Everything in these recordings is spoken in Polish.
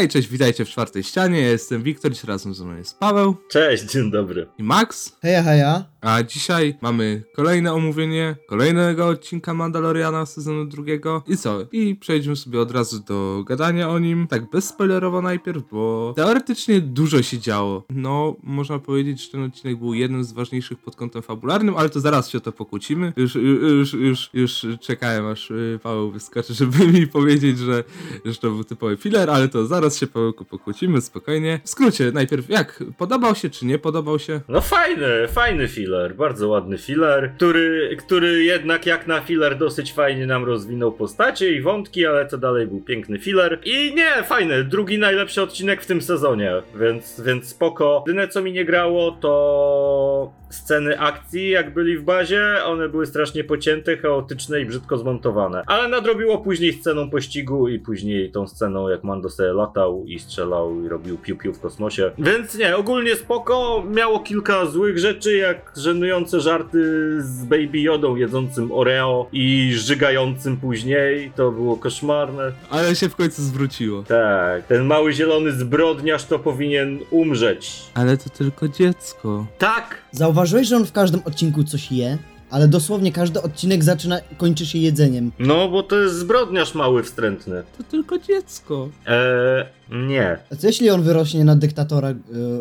Hej, cześć, witajcie w czwartej ścianie. Ja jestem Wiktor, dziś razem ze mną jest Paweł Cześć, dzień dobry. i Max. Heja, heja. A dzisiaj mamy kolejne omówienie kolejnego odcinka Mandaloriana sezonu drugiego. I co? I przejdziemy sobie od razu do gadania o nim. Tak bezspoilerowo najpierw, bo teoretycznie dużo się działo. No, można powiedzieć, że ten odcinek był jednym z ważniejszych pod kątem fabularnym, ale to zaraz się o to pokłócimy. Już, już, już, już czekałem, aż y, Paweł wyskoczy, żeby mi powiedzieć, że, że to był typowy filler, ale to zaraz się Pawełku pokłócimy, spokojnie. W skrócie, najpierw jak? Podobał się czy nie podobał się? No fajny, fajny filler, bardzo ładny filler, który, który jednak jak na filler dosyć fajnie nam rozwinął postacie i wątki, ale to dalej był piękny filler. I nie, fajny, drugi najlepszy odcinek w tym sezonie, więc, więc spoko. Jedyne co mi nie grało to sceny akcji jak byli w bazie, one były strasznie pocięte, chaotyczne i brzydko zmontowane. Ale nadrobiło później sceną pościgu i później tą sceną jak Mando sobie latał i strzelał i robił piu-piu w kosmosie. Więc nie, ogólnie spoko, miało kilka złych rzeczy, jak żenujące żarty z Baby Jodą jedzącym Oreo i żygającym później, to było koszmarne. Ale się w końcu zwróciło. Tak, ten mały zielony zbrodniarz to powinien umrzeć. Ale to tylko dziecko. Tak! Zauważyłeś, że on w każdym odcinku coś je? Ale dosłownie każdy odcinek zaczyna, kończy się jedzeniem. No, bo to jest zbrodniarz mały, wstrętny. To tylko dziecko. Eee, nie. A co jeśli on wyrośnie na dyktatora y,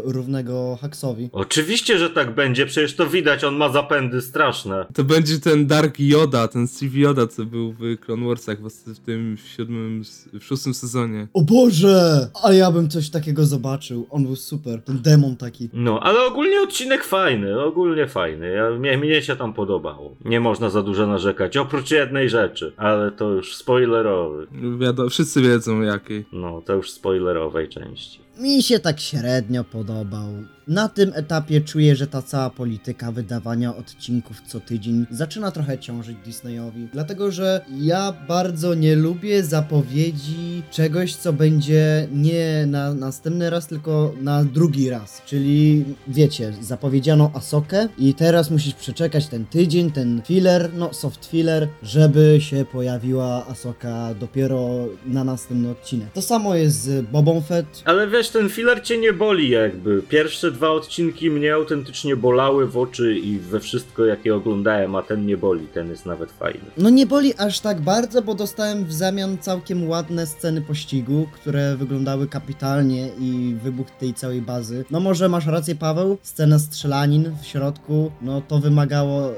równego Haxowi? Oczywiście, że tak będzie, przecież to widać, on ma zapędy straszne. To będzie ten Dark Yoda, ten Steve Yoda, co był w Clone Warsach w, tym w siódmym, w szóstym sezonie. O Boże! A ja bym coś takiego zobaczył. On był super. Ten demon taki. No, ale ogólnie odcinek fajny, ogólnie fajny. Ja, mnie, mnie się tam podobało. Nie można za dużo narzekać, oprócz jednej rzeczy, ale to już spoilerowy. Wiadomo, wszyscy wiedzą jakiej. No, to już spoilerowej części. Mi się tak średnio podobał. Na tym etapie czuję, że ta cała polityka wydawania odcinków co tydzień zaczyna trochę ciążyć Disneyowi. Dlatego, że ja bardzo nie lubię zapowiedzi czegoś, co będzie nie na następny raz, tylko na drugi raz. Czyli wiecie, zapowiedziano Asokę i teraz musisz przeczekać ten tydzień, ten filler, no soft filler, żeby się pojawiła Asoka dopiero na następny odcinek. To samo jest z Bobą Fett, Ale wiesz, ten filler cię nie boli jakby. Pierwsze dwa odcinki mnie autentycznie bolały w oczy i we wszystko jakie oglądałem, a ten nie boli, ten jest nawet fajny. No nie boli aż tak bardzo, bo dostałem w zamian całkiem ładne sceny pościgu, które wyglądały kapitalnie i wybuch tej całej bazy. No może masz rację Paweł, scena strzelanin w środku, no to wymagało,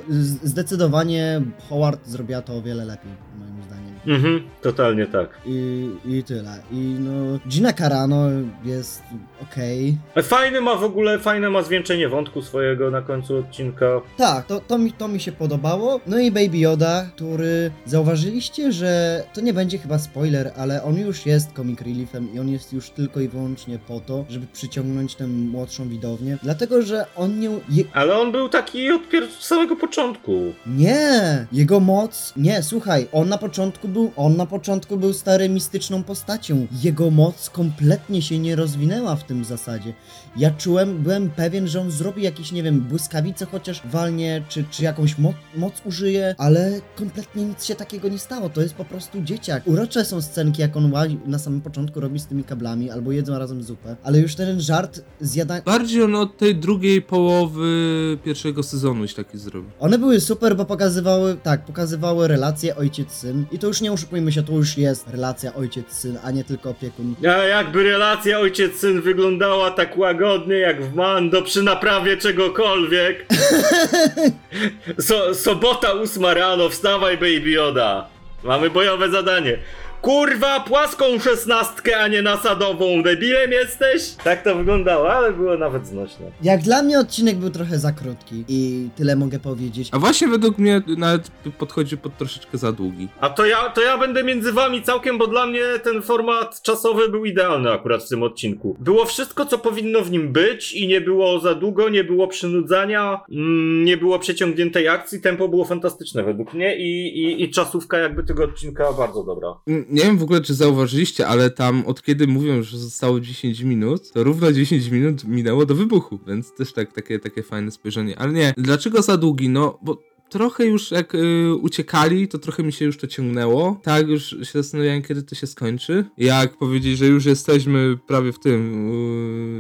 zdecydowanie Howard zrobiła to o wiele lepiej, moim zdaniem. Mhm, totalnie tak. I, I tyle. I no, Gina Carano jest okej. Fajny ma w ogóle, fajne ma zwieńczenie wątku swojego na końcu odcinka. Tak, to, to, mi, to mi się podobało. No i Baby Yoda, który zauważyliście, że to nie będzie chyba spoiler, ale on już jest comic reliefem i on jest już tylko i wyłącznie po to, żeby przyciągnąć tę młodszą widownię. Dlatego, że on nie. Je, Ale on był taki od samego początku. nie! Jego moc. Nie, słuchaj, on na początku był. On na początku był stary mistyczną postacią. Jego moc kompletnie się nie rozwinęła w tym zasadzie. Ja czułem, byłem pewien, że on zrobi jakieś, nie wiem, błyskawice chociaż walnie, czy, czy jakąś mo moc użyje, ale kompletnie nic się takiego nie stało. To jest po prostu dzieciak. Urocze są scenki, jak on łazi, na samym początku robi z tymi kablami, albo jedzą razem zupę, ale już ten żart zjada... Bardziej on od tej drugiej połowy pierwszego sezonu się taki zrobił. One były super, bo pokazywały, tak, pokazywały relacje ojciec-syn. I to już nie oszukujmy się, to już jest relacja ojciec-syn, a nie tylko opiekun. A jakby relacja ojciec-syn wyglądała tak łagodnie jak w Mando przy naprawie czegokolwiek. So, sobota ósma rano, wstawaj baby Yoda. Mamy bojowe zadanie. Kurwa, płaską szesnastkę, a nie nasadową. Debilem jesteś? Tak to wyglądało, ale było nawet znośne. Jak dla mnie odcinek był trochę za krótki i tyle mogę powiedzieć. A właśnie według mnie nawet podchodzi pod troszeczkę za długi. A to ja, to ja będę między wami całkiem, bo dla mnie ten format czasowy był idealny akurat w tym odcinku. Było wszystko, co powinno w nim być i nie było za długo, nie było przynudzania, mm, nie było przeciągniętej akcji, tempo było fantastyczne według mnie i, i, i czasówka jakby tego odcinka bardzo dobra. Nie wiem w ogóle, czy zauważyliście, ale tam od kiedy mówią, że zostało 10 minut, to równo 10 minut minęło do wybuchu, więc też tak, takie, takie fajne spojrzenie. Ale nie, dlaczego za długi? No, bo trochę już jak y, uciekali, to trochę mi się już to ciągnęło. Tak, już się zastanawiałem, kiedy to się skończy. Jak powiedzieć, że już jesteśmy prawie w tym,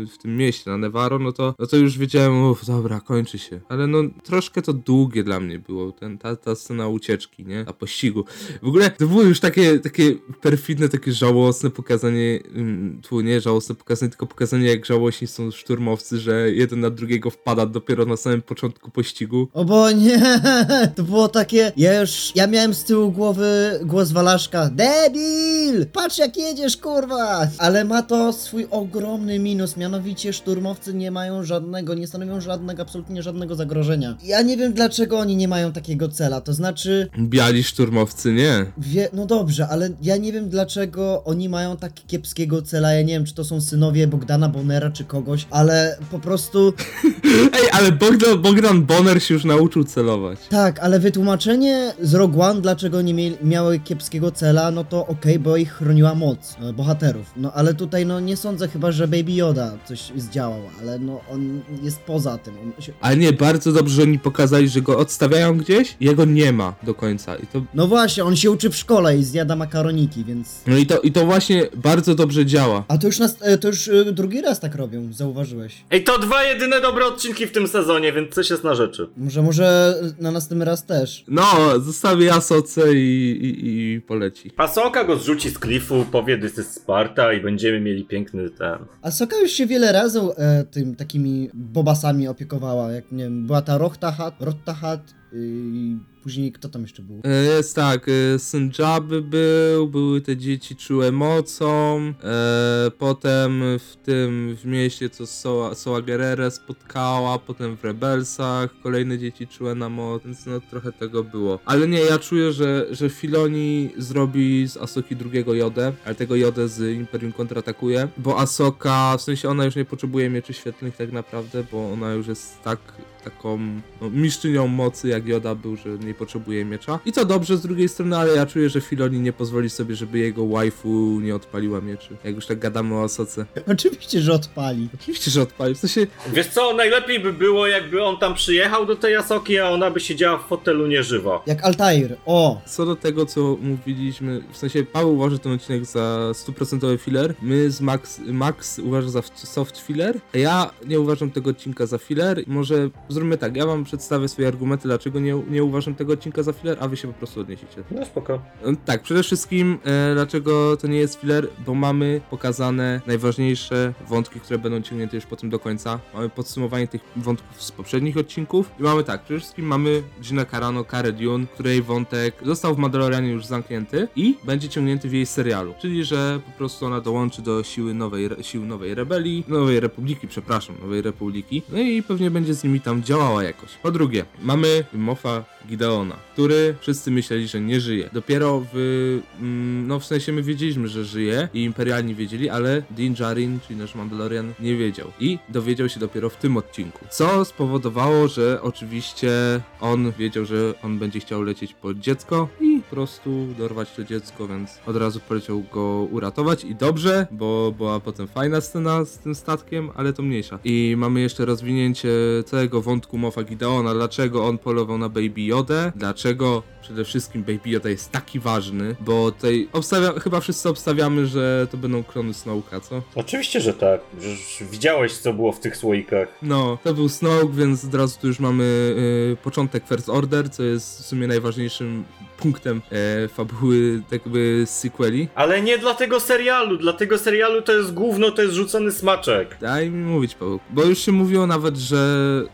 y, w tym mieście na Nevaro, no to, no to już wiedziałem, uff, dobra, kończy się. Ale no troszkę to długie dla mnie było, ten, ta, ta scena ucieczki, nie? A pościgu. W ogóle to było już takie, takie perfidne, takie żałosne pokazanie, mm, tu nie żałosne pokazanie, tylko pokazanie jak żałośni są szturmowcy, że jeden na drugiego wpada dopiero na samym początku pościgu. O bo nie, to było takie, ja już, ja miałem z tyłu głowy głos Walaszka, debil, patrz jak jedziesz kurwa, ale ma to swój ogromny minus, mianowicie szturmowcy nie mają żadnego, nie stanowią żadnego, absolutnie żadnego zagrożenia. Ja nie wiem dlaczego oni nie mają takiego cela, to znaczy, Biali szturmowcy nie. wie, no dobrze, ale ja nie wiem dlaczego oni mają tak kiepskiego cela, ja nie wiem czy to są synowie Bogdana Bonera czy kogoś, ale po prostu... Ej, ale Bogdan, Bogdan Bonner się już nauczył celować. Tak, ale wytłumaczenie z Rogue One, dlaczego nie mieli, miały kiepskiego cela, no to okej, bo ich chroniła moc e, bohaterów. No ale tutaj no nie sądzę chyba, że Baby Yoda coś zdziałał, ale no on jest poza tym. On się... Ale nie, bardzo dobrze, że oni pokazali, że go odstawiają gdzieś jego nie ma do końca. I to, No właśnie, on się uczy w szkole i zjada makaroniki, więc... no i to, i to właśnie bardzo dobrze działa. A to już, nas, e, to już e, drugi raz tak robią, zauważyłeś. Ej, to dwa jedyne dobre odcinki w tym sezonie, więc coś jest na rzeczy. Może, może na następny raz też. No, zostawię Asoce i, i, i poleci. Asoka go zrzuci z klifu, powie this is Sparta i będziemy mieli piękny ten. A Soka już się wiele razy e, tym takimi bobasami opiekowała, jak nie wiem, była ta Rohtahat, Rottahat i później kto tam jeszcze był? E, Jest tak, e, syn Jabby był, były te dzieci czułe mocą, e, potem w tym, w mieście, co Soa, Soa Gerrera spotkała, potem w Rebelsach, kolejne dzieci czułe na moc, więc no trochę tego było. Ale nie, ja czuję, że, że Filoni zrobi z Asoki drugiego Jodę, ale tego Jodę z Imperium kontratakuje, bo Asoka, w sensie ona już nie potrzebuje mieczy świetlnych tak naprawdę, bo ona już jest tak taką no, mistrzynią mocy, jak Joda był, że nie potrzebuje miecza. I to dobrze z drugiej strony, ale ja czuję, że Filoni nie pozwoli sobie, żeby jego waifu nie odpaliła mieczy. Jak już tak gadamy o Asoce. Oczywiście, że odpali. Oczywiście, że odpali. W sensie, Wiesz co, najlepiej by było, jakby on tam przyjechał do tej Asoki, a ona by siedziała w fotelu nieżywo. Jak Altair. O! co do tego, co mówiliśmy, w sensie Paweł uważa ten odcinek za stuprocentowy filler, my z Max, Max uważa za soft filler, a ja nie uważam tego odcinka za filler. Może zróbmy tak, ja wam przedstawię swoje argumenty, dlaczego nie, nie uważam tego odcinka za filler, a wy się po prostu odniesiecie. No spoko. E, Tak, przede wszystkim e, dlaczego to nie jest filler, bo mamy pokazane najważniejsze wątki, które będą ciągnięte już potem do końca. Mamy podsumowanie tych wątków z poprzednich odcinków i mamy tak, przede wszystkim mamy Gina Carano, Cara Dune, której wątek został w Mandalorianie już zamknięty i będzie ciągnięty w jej serialu, czyli że po prostu ona dołączy do siły nowej, sił nowej rebelii, nowej republiki, przepraszam, nowej republiki, no i pewnie będzie z nimi tam działała jakoś. Po drugie, mamy Mofa Gideona, który wszyscy myśleli, że nie żyje. Dopiero w, mm, no w sensie my wiedzieliśmy, że żyje i imperialni wiedzieli, ale Din Djarin, czyli nasz Mandalorian, nie wiedział. I dowiedział się dopiero w tym odcinku. Co spowodowało, że oczywiście on wiedział, że on będzie chciał lecieć po dziecko i po prostu dorwać to dziecko, więc od razu poleciał go uratować i dobrze, bo była potem fajna scena z tym statkiem, ale to mniejsza. I mamy jeszcze rozwinięcie całego wątku Mofa Gideona, dlaczego on polował na Baby Yodę, dlaczego przede wszystkim Baby Yoda jest taki ważny, bo tutaj obstawia, chyba wszyscy obstawiamy, że to będą klony Snowka, co? Oczywiście, że tak. Już widziałeś, co było w tych słoikach. No, to był Snoke, więc od razu tu już mamy y, początek First Order, co jest w sumie najważniejszym punktem e, fabuły, jakby sequeli. Ale nie dla tego serialu. Dla tego serialu to jest gówno, to jest rzucony smaczek. Daj mi mówić, Paweł. Bo już się mówiło nawet, że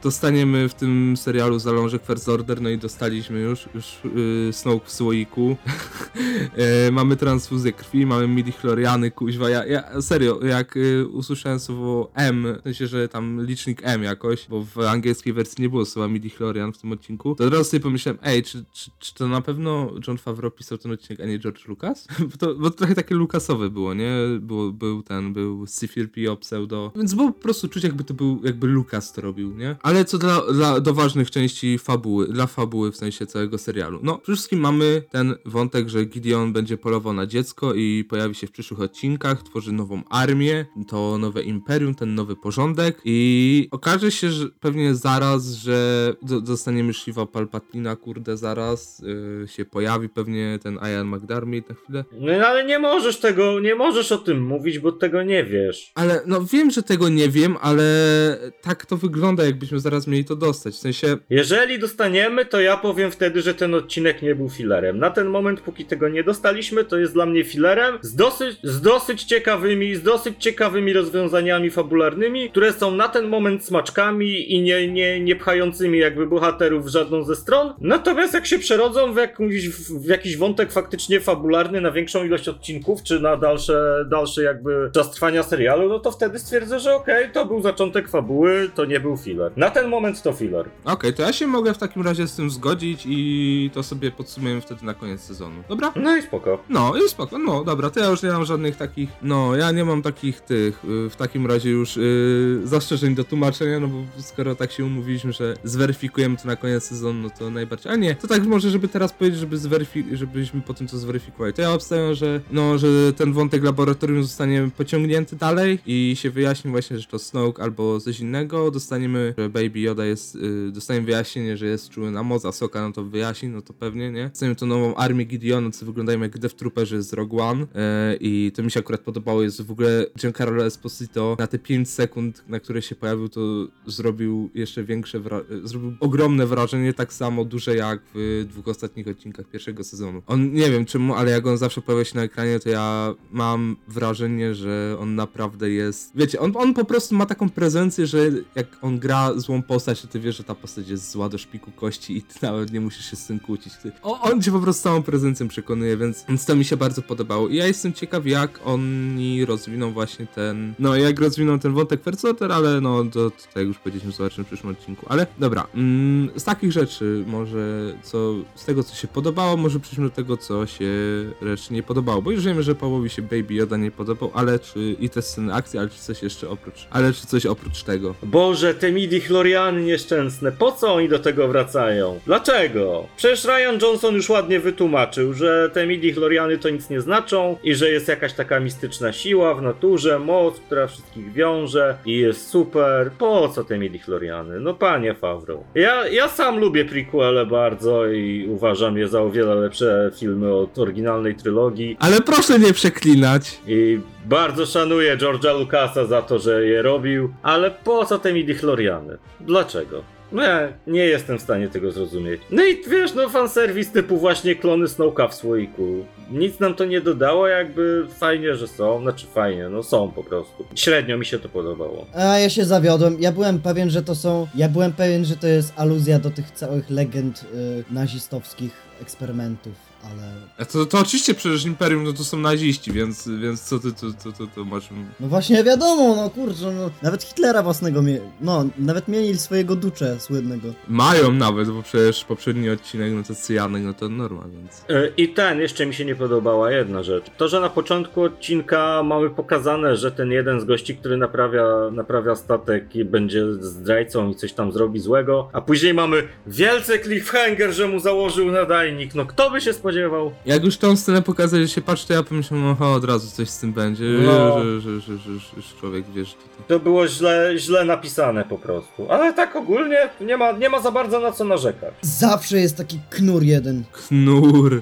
dostaniemy w tym serialu zalążek First Order, no i dostaliśmy już, już yy, Snoke w słoiku. e, mamy transfuzję krwi, mamy midichloriany, kuźwa. Ja, ja serio, jak y, usłyszałem słowo M, w sensie, że tam licznik M jakoś, bo w angielskiej wersji nie było słowa midichlorian w tym odcinku, to od razu sobie pomyślałem, ej, czy, czy, czy to na pewno John Favreau pisał ten odcinek, a nie George Lucas? Bo to, bo to trochę takie Lucasowe było, nie? Było, był ten, był C-3PO pseudo, więc było po prostu czuć jakby to był, jakby Lucas to robił, nie? Ale co dla, dla, do ważnych części fabuły, dla fabuły w sensie całego serialu. No, przede wszystkim mamy ten wątek, że Gideon będzie polował na dziecko i pojawi się w przyszłych odcinkach, tworzy nową armię, to nowe imperium, ten nowy porządek i okaże się, że pewnie zaraz, że do, dostaniemy Shiva Palpatina, kurde, zaraz yy, się pojawi pewnie ten Ian McDermott na chwilę. No ale nie możesz tego, nie możesz o tym mówić, bo tego nie wiesz. Ale no wiem, że tego nie wiem, ale tak to wygląda, jakbyśmy zaraz mieli to dostać. W sensie, Jeżeli dostaniemy, to ja powiem wtedy, że ten odcinek nie był filerem. Na ten moment, póki tego nie dostaliśmy, to jest dla mnie filerem z dosyć, z dosyć ciekawymi, z dosyć ciekawymi rozwiązaniami fabularnymi, które są na ten moment smaczkami i nie, nie, nie pchającymi jakby bohaterów w żadną ze stron. Natomiast jak się przerodzą w jakiś, w jakiś wątek faktycznie fabularny na większą ilość odcinków, czy na dalsze, dalsze jakby czas trwania serialu, no to wtedy stwierdzę, że okej, to był zaczątek fabuły, to nie był filler. Na ten moment to filler. okej, to ja się mogę w takim razie z tym zgodzić i to sobie podsumujemy wtedy na koniec sezonu. Dobra? No i spoko. No i spoko, no dobra, to ja już nie mam żadnych takich, no ja nie mam takich tych, y, w takim razie już y, zastrzeżeń do tłumaczenia, no bo skoro tak się umówiliśmy, że zweryfikujemy to na koniec sezonu, no to najbardziej, a nie, to tak może, żeby teraz powiedzieć, żeby żebyśmy po tym to zweryfikowali, to ja obstawiam, że no, że ten wątek laboratorium zostanie pociągnięty dalej i się wyjaśni właśnie, że to Snoke albo coś innego, dostaniemy, że Baby Yoda jest, y, dostaniemy wyjaśnienie, że jest czuły na moc, a Soka no to wyjaśni, no to pewnie, nie? Dostaniemy tą nową armię Gideona, co wyglądają jak Death Trooperzy z Rogue One e, i to mi się akurat podobało, jest w ogóle Giancarlo Esposito na te 5 sekund, na które się pojawił, to zrobił jeszcze większe, zrobił ogromne wrażenie, tak samo duże jak w dwóch ostatnich odcinkach pierwszego sezonu. On, nie wiem czemu, ale jak on zawsze pojawia się na ekranie, to ja mam wrażenie, że on naprawdę jest, wiecie, on, on po prostu ma taką prezencję, że jak on gra złą postać, to ty wiesz, że ta postać jest zła do szpiku kości i ty nawet nie musisz się z tym kłócić. Ty, o, on cię po prostu całą prezencją przekonuje, więc, więc to mi się bardzo podobało. I ja jestem ciekaw, jak oni rozwiną właśnie ten, no jak rozwiną ten wątek First Order, ale no to, to tak już powiedzieliśmy, zobaczymy w przyszłym odcinku. Ale dobra, mm, z takich rzeczy może, co, z tego co się podobało, może przejdźmy do tego, co się reszcie nie podobało, bo już wiemy, że Pawłowi się Baby Yoda nie podobał, ale czy, i te sceny akcji, ale czy coś jeszcze oprócz, ale czy coś oprócz tego. Boże, te midi-chloriany nieszczęsne, po co oni do tego wracają? Dlaczego? Przecież Ryan Johnson już ładnie wytłumaczył, że te midi-chloriany to nic nie znaczą i że jest jakaś taka mistyczna siła w naturze, moc, która wszystkich wiąże i jest super. Po co te midi-chloriany? No panie Favreau. Ja, ja sam lubię prequele bardzo i uważam je za o wiele lepsze filmy od oryginalnej trylogii. Ale proszę nie przeklinać. I bardzo szanuję George'a Lucasa za to, że je robił, ale po co te midi-chloriany? Dlaczego? No ja nie jestem w stanie tego zrozumieć. No i wiesz, no fanserwis typu właśnie klony Snowka w słoiku. Nic nam to nie dodało, jakby fajnie, że są. Znaczy fajnie, no są po prostu. Średnio mi się to podobało. A ja się zawiodłem. Ja byłem pewien, że to są. Ja byłem pewien, że to jest aluzja do tych całych legend y, nazistowskich eksperymentów, ale. A to, to oczywiście przecież Imperium no to są naziści, więc, więc co ty to, to, to, to masz... No właśnie wiadomo, no kurczę, no. Nawet Hitlera własnego mie... No, nawet mieli swojego ducze słynnego. Mają nawet, bo przecież poprzedni odcinek, no to Cyjanek, no to norma, więc... E, I ten, jeszcze mi się nie podobała jedna rzecz. To, że na początku odcinka mamy pokazane, że ten jeden z gości, który naprawia, naprawia statek i będzie zdrajcą i coś tam zrobi złego, a później mamy wielce cliffhanger, że mu założył nadajnik. No kto by się spodziewał? Jak już tą scenę pokazać, że się patrzy, to ja pomyślałem, oho, od razu coś z tym będzie, No. że, że, że, że, że, że człowiek wie, że to... To było źle, źle napisane po prostu. Ale tak ogólnie nie ma, nie ma za bardzo na co narzekać. Zawsze jest taki knur jeden. Knur.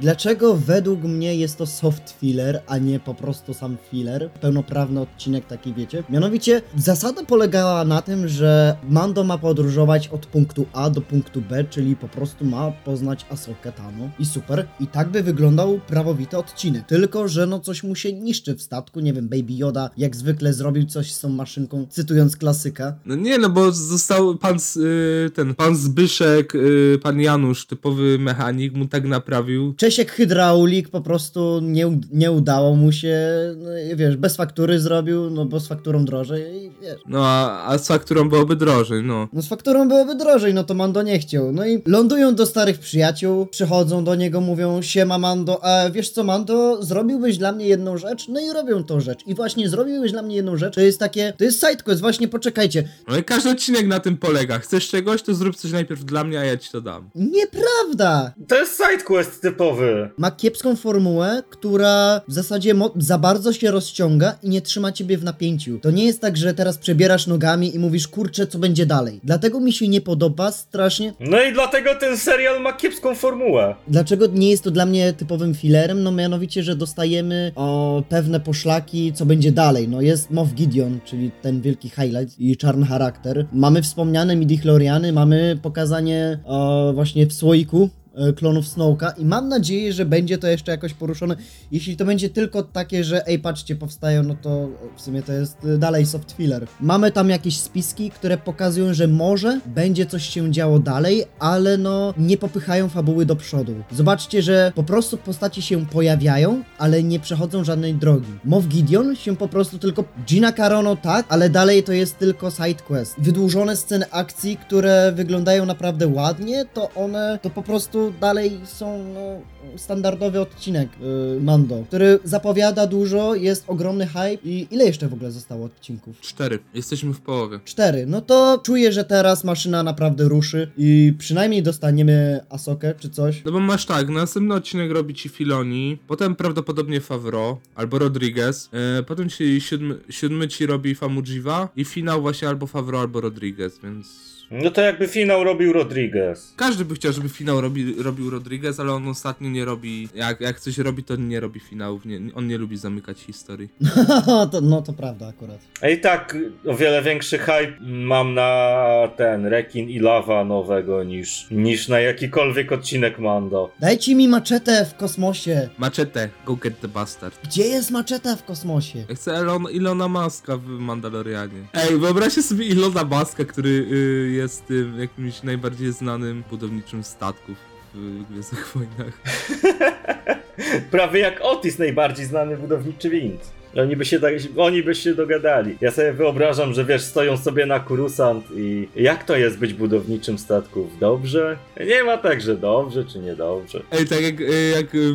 Dlaczego według mnie jest to soft filler, a nie po prostu sam filler? Pełnoprawny odcinek taki, wiecie? Mianowicie zasada polegała na tym, że Mando ma podróżować od punktu A do punktu B, czyli po prostu ma poznać Asokę Tano i super. I tak by wyglądał prawowity odcinek. Tylko, że no coś mu się niszczy w statku, nie wiem, Baby Yoda jak zwykle zrobił coś z tą maszynką, cytując klasyka. No nie, no bo został pan, z- y, ten, pan Zbyszek, y, pan Janusz, typowy mechanik, mu tak naprawił. Wcześniej Grzesiek Hydraulik po prostu nie, nie udało mu się, no i wiesz, bez faktury zrobił, no bo z fakturą drożej i wiesz. No a, a z fakturą byłoby drożej, no. No z fakturą byłoby drożej, no to Mando nie chciał. No i lądują do starych przyjaciół, przychodzą do niego, mówią siema Mando, a wiesz co Mando, zrobiłbyś dla mnie jedną rzecz? No i robią tą rzecz. I właśnie zrobiłbyś dla mnie jedną rzecz, to jest takie, to jest sidequest, właśnie poczekajcie. No i każdy odcinek na tym polega. Chcesz czegoś, to zrób coś najpierw dla mnie, a ja ci to dam. Nieprawda! To jest sidequest typowy. Ma kiepską formułę, która w zasadzie za bardzo się rozciąga i nie trzyma ciebie w napięciu. To nie jest tak, że teraz przebierasz nogami i mówisz, kurczę, co będzie dalej. Dlatego mi się nie podoba strasznie. No i dlatego ten serial ma kiepską formułę. Dlaczego nie jest to dla mnie typowym fillerem? No mianowicie, że dostajemy o, pewne poszlaki, co będzie dalej. No jest Moff Gideon, czyli ten wielki highlight i czarny charakter. Mamy wspomniane midichloriany, mamy pokazanie o, właśnie w słoiku klonów Snowka i mam nadzieję, że będzie to jeszcze jakoś poruszone. Jeśli to będzie tylko takie, że ej, patrzcie, powstają, no to w sumie to jest e, dalej soft filler. Mamy tam jakieś spiski, które pokazują, że może będzie coś się działo dalej, ale no nie popychają fabuły do przodu. Zobaczcie, że po prostu postaci się pojawiają, ale nie przechodzą żadnej drogi. Moff Gideon się po prostu tylko... Gina Carano tak, ale dalej to jest tylko side quest. Wydłużone sceny akcji, które wyglądają naprawdę ładnie, to one to po prostu dalej są no, standardowy odcinek yy, Mando, który zapowiada dużo, jest ogromny hype i ile jeszcze w ogóle zostało odcinków? Cztery. Jesteśmy w połowie. Cztery. No to czuję, że teraz maszyna naprawdę ruszy i przynajmniej dostaniemy Asokę czy coś. No bo masz tak, następny odcinek robi ci Filoni, potem prawdopodobnie Favreau albo Rodriguez, e, potem ci siódmy, siódmy ci robi Famujiwa i finał właśnie albo Favreau albo Rodriguez, więc... No to jakby finał robił Rodriguez. Każdy by chciał, żeby finał robi, robił Rodriguez, ale on ostatnio nie robi. Jak, jak coś robi, to nie robi finałów. Nie, on nie lubi zamykać historii. to, no to prawda akurat. A i tak o wiele większy hype mam na ten rekin i lawa nowego niż, niż na jakikolwiek odcinek Mando. Dajcie mi maczetę w kosmosie. Machete, go get the bastard. Gdzie jest maczeta w kosmosie? Ja chcę Elon, Ilona Maska w Mandalorianie. Ej, wyobraźcie sobie Ilona Maska, który y, jest tym jakimś najbardziej znanym budowniczym statków w Gwiezdnych Wojnach. Prawie jak Otis, najbardziej znany budowniczy wind. Oni by, się tak, oni by się dogadali. Ja sobie wyobrażam, że wiesz, stoją sobie na kurusant i jak to jest być budowniczym statków? Dobrze? Nie ma tak, że dobrze czy niedobrze. Ej, tak jak, y, jak y,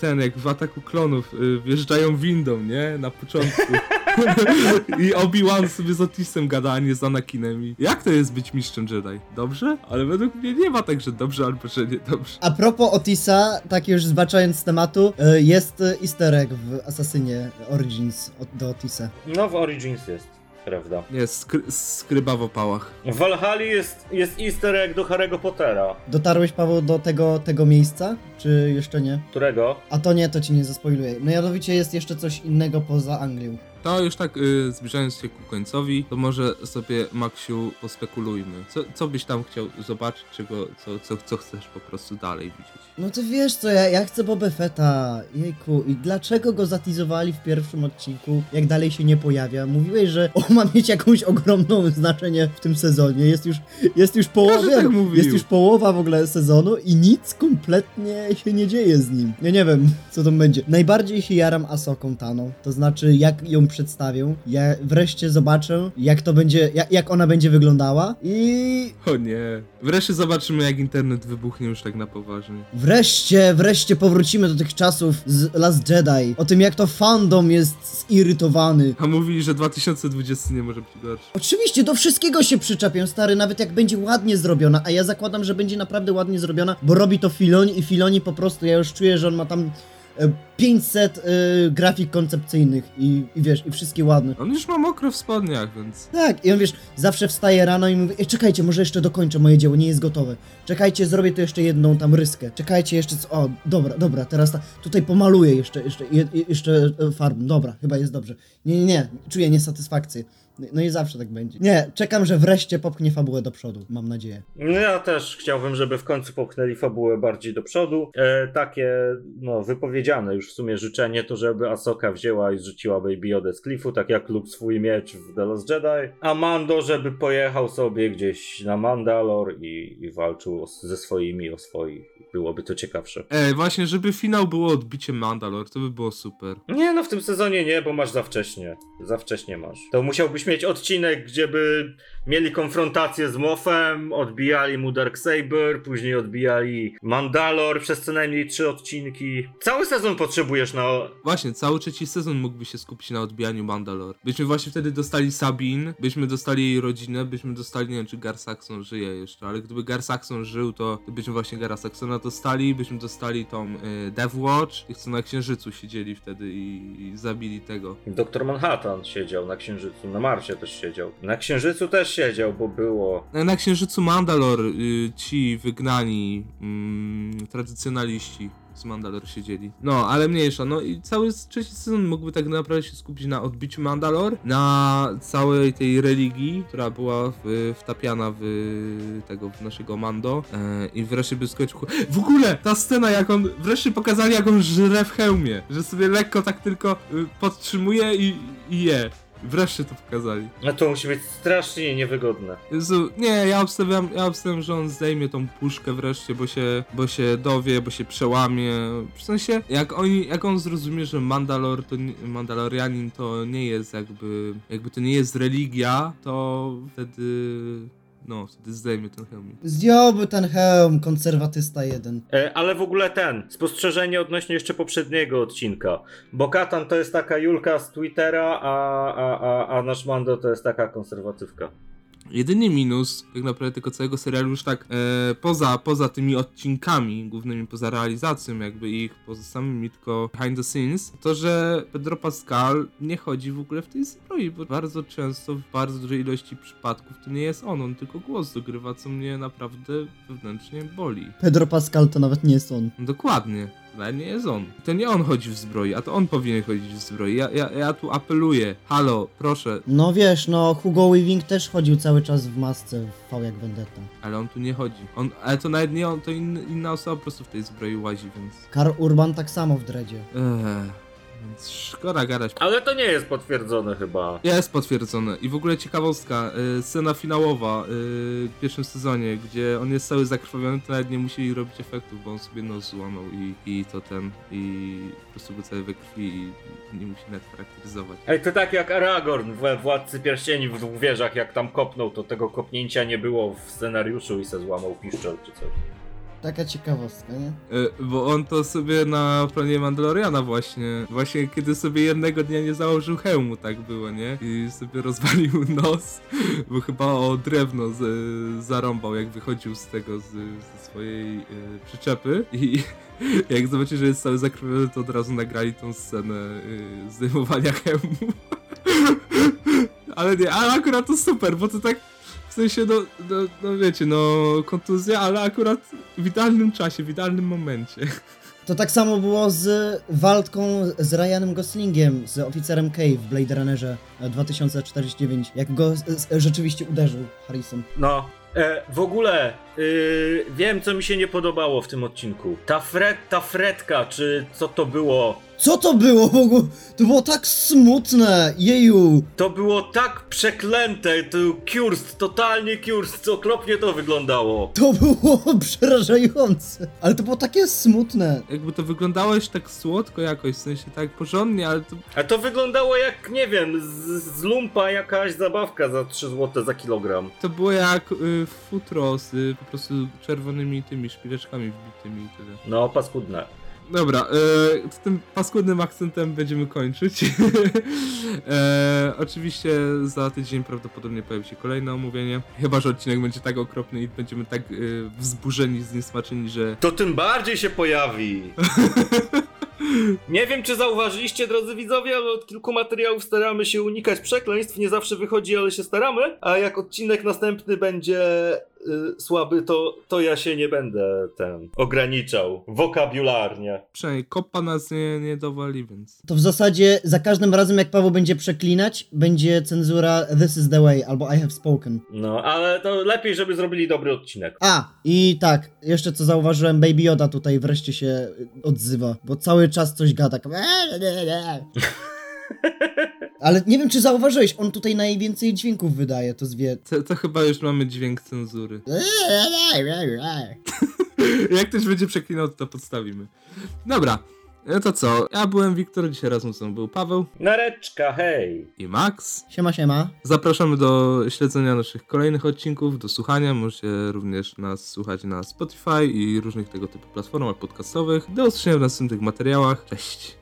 ten, jak w Ataku Klonów y, wjeżdżają windą, nie? Na początku. I Obi-Wan sobie z Otisem gada, a nie z Anakinem. I jak to jest być mistrzem Jedi? Dobrze? Ale według mnie nie ma tak, że dobrze albo że nie dobrze. A propos Otisa, tak już zbaczając z tematu, y, jest easter egg w Assassinie Origins do Otisa. No w Origins jest, prawda. Nie, skry, skryba w opałach. W Valhalla jest, jest easter egg do Harry'ego Pottera. Dotarłeś, Paweł, do tego, tego miejsca, czy jeszcze nie? Którego? A to nie, to ci nie zaspoiluję. Mianowicie jest jeszcze coś innego poza Anglią. To już tak y, zbliżając się ku końcowi, to może sobie Maksiu pospekulujmy. Co, co byś tam chciał zobaczyć, czego, co, co, co chcesz po prostu dalej widzieć? No ty wiesz co, ja, ja chcę Boba Fetta, jejku, i dlaczego go zatizowali w pierwszym odcinku, jak dalej się nie pojawia? Mówiłeś, że on ma mieć jakąś ogromną znaczenie w tym sezonie, jest już, jest już połowa, tak jest już połowa w ogóle sezonu i nic kompletnie się nie dzieje z nim. Ja nie wiem, co to będzie. Najbardziej się jaram Asoką Taną, to znaczy jak ją przedstawią, ja wreszcie zobaczę, jak to będzie, jak, jak ona będzie wyglądała i O nie. Wreszcie zobaczymy, jak internet wybuchnie już tak na poważnie. Wreszcie, wreszcie powrócimy do tych czasów z Last Jedi. O tym, jak to fandom jest zirytowany. A mówili, że 2020 nie może być gorszy. Oczywiście, do wszystkiego się przyczepię, stary, nawet jak będzie ładnie zrobiona, a ja zakładam, że będzie naprawdę ładnie zrobiona, bo robi to Filoni i Filoni po prostu, ja już czuję, że on ma tam 500 e, grafik koncepcyjnych i, i wiesz, i wszystkie ładne. On już ma mokro w spodniach, więc... Tak, i on wiesz, zawsze wstaje rano i mówi, "Ej, czekajcie, może jeszcze dokończę moje dzieło, nie jest gotowe. Czekajcie, zrobię tu jeszcze jedną tam ryskę. Czekajcie jeszcze, co... o, dobra, dobra, teraz ta, tutaj pomaluję jeszcze, jeszcze, je, je- jeszcze e, farbą, dobra, chyba jest dobrze. Nie, nie, nie, czuję niesatysfakcję. No i zawsze tak będzie. Nie, czekam, że wreszcie popchnie fabułę do przodu, mam nadzieję. No Ja też chciałbym, żeby w końcu popchnęli fabułę bardziej do przodu. E, takie, no, wypowiedziane już w sumie życzenie to, żeby Asoka wzięła i zrzuciła Baby Yoda z klifu, tak jak Luke swój miecz w The Last Jedi. A Mando, żeby pojechał sobie gdzieś na Mandalor i, i walczył o, ze swoimi o swoich. Byłoby to ciekawsze. Ej, właśnie, żeby finał było odbiciem Mandalor, to by było super. Nie, no w tym sezonie nie, bo masz za wcześnie. Za wcześnie masz. To musiałbyś mieć odcinek, gdzie by mieli konfrontację z Moffem, odbijali mu Darksaber, później odbijali Mandalor przez co najmniej trzy odcinki. Cały sezon potrzebujesz na... Właśnie, cały trzeci sezon mógłby się skupić na odbijaniu Mandalor. Byśmy właśnie wtedy dostali Sabin, byśmy dostali jej rodzinę, byśmy dostali, nie wiem czy Gar Saxon żyje jeszcze, ale gdyby Gar Saxon żył, to, byśmy właśnie Gara Saxona dostali, byśmy dostali tą y, Death Watch, tych co na Księżycu siedzieli wtedy i, i zabili tego. Doktor Manhattan siedział na Księżycu, na Marsie też siedział. Na Księżycu też siedział, bo było... Na, Księżycu Mandalor y, ci wygnani mm, tradycjonaliści z Mandalor siedzieli. No, ale mniejsza. No i cały trzeci sezon mógłby tak naprawdę się skupić na odbiciu Mandalor, na całej tej religii, która była w, wtapiana w tego, w naszego Mando e, i wreszcie by skończył... W ogóle ta scena, jak on, wreszcie pokazali jak on żre w hełmie, że sobie lekko tak tylko y, podtrzymuje i, i je. Wreszcie to pokazali. No to musi być strasznie niewygodne. Jezu, nie, ja obstawiam, ja obstawiam, że on zdejmie tą puszkę wreszcie, bo się, bo się dowie, bo się przełamie. W sensie, jak, oni, jak on zrozumie, że Mandalor to, nie- Mandalorianin to nie jest jakby, jakby to nie jest religia, to wtedy, no, wtedy zdejmie ten hełm. Zdjąłby ten hełm, konserwatysta jeden. E, ale w ogóle ten, spostrzeżenie odnośnie jeszcze poprzedniego odcinka. Bo Katan to jest taka Julka z Twittera, a, a, a, a nasz Mando to jest taka konserwatywka. Jedyny minus tak naprawdę tego całego serialu już tak e, poza, poza tymi odcinkami głównymi, poza realizacją jakby ich, poza samymi tylko behind the scenes, to że Pedro Pascal nie chodzi w ogóle w tej zbroi, bo bardzo często w bardzo dużej ilości przypadków to nie jest on, on tylko głos dogrywa, co mnie naprawdę wewnętrznie boli. Pedro Pascal to nawet nie jest on. Dokładnie. Nawet nie jest on. To nie on chodzi w zbroi, a to on powinien chodzić w zbroi. Ja, ja, ja tu apeluję. Halo, proszę. No wiesz, no Hugo Weaving też chodził cały czas w masce w V jak Vendetta. Ale on tu nie chodzi. On, ale to nawet nie on, to in, inna osoba po prostu w tej zbroi łazi, więc... Karl Urban tak samo w dredzie. Eee, więc szkoda gadać. Ale to nie jest potwierdzone chyba. Jest potwierdzone. I w ogóle ciekawostka, y, scena finałowa y, w pierwszym sezonie, gdzie on jest cały zakrwawiony, to nawet nie musieli robić efektów, bo on sobie nos złamał i, i to ten, i po prostu był cały we krwi i nie musi nawet charakteryzować. Ej, to tak jak Aragorn w Władcy Pierścieni w dwóch wieżach, jak tam kopnął, to tego kopnięcia nie było w scenariuszu i se złamał piszczel czy coś. Taka ciekawostka, nie? Y, Bo on to sobie na planie Mandaloriana właśnie, właśnie kiedy sobie jednego dnia nie założył hełmu, tak było, nie? I sobie rozwalił nos, bo chyba o drewno z, zarąbał, jak wychodził z tego, z, ze swojej y, przyczepy i jak zobaczyli, że jest cały zakrwawiony, to od razu nagrali tą scenę y, zdejmowania hełmu. ale nie, ale akurat to super, bo to tak w sensie, no, no, no wiecie, no kontuzja, ale akurat w idealnym czasie, w idealnym momencie. To tak samo było z walką z Ryanem Goslingiem, z oficerem K w Blade Runnerze e, 2049, jak go rzeczywiście uderzył Harrison. No. E, w ogóle yy, wiem, co mi się nie podobało w tym odcinku. Ta, fret, ta fretka, czy co to było? Co to było w ogóle? To było tak smutne, jeju! To było tak przeklęte, to Kurst, totalnie Kurst, okropnie to wyglądało. To było przerażające, ale to było takie smutne. Jakby to wyglądało już tak słodko jakoś, w sensie tak porządnie, ale to A to wyglądało jak, nie wiem, z, z lumpa jakaś zabawka za 3 zł za kilogram. To było jak y, futro z y, po prostu czerwonymi tymi szpileczkami wbitymi i tyle. No, paskudne. Dobra, y, z tym paskudnym akcentem będziemy kończyć. e, oczywiście za tydzień prawdopodobnie pojawi się kolejne omówienie. Chyba, że odcinek będzie tak okropny i będziemy tak y, wzburzeni, zniesmaczeni, że To tym bardziej się pojawi. Nie wiem, czy zauważyliście, drodzy widzowie, ale od kilku materiałów staramy się unikać przekleństw. Nie zawsze wychodzi, ale się staramy. A jak odcinek następny będzie y, słaby, to, to ja się nie będę ten ograniczał wokabularnie. przynajmniej kopa nas nie, nie dowali, więc... To w zasadzie za każdym razem jak Paweł będzie przeklinać, będzie cenzura This is the way albo I have spoken. No, ale to lepiej, żeby zrobili dobry odcinek. A, i tak, jeszcze co zauważyłem, Baby Yoda tutaj wreszcie się odzywa, bo cały czas coś gada. Ale nie wiem, czy zauważyłeś, on tutaj najwięcej dźwięków wydaje, to zwie. To, to chyba już mamy dźwięk cenzury. Jak ktoś będzie przeklinał, to podstawimy. Dobra, no to co? Ja byłem Wiktor, dzisiaj razem ze mną był Paweł Nareczka, hej! i Max. Siema, siema. Zapraszamy do śledzenia naszych kolejnych odcinków, do słuchania. Możecie również nas słuchać na Spotify i różnych tego typu platformach podcastowych. Do usłyszenia w następnych materiałach. Cześć!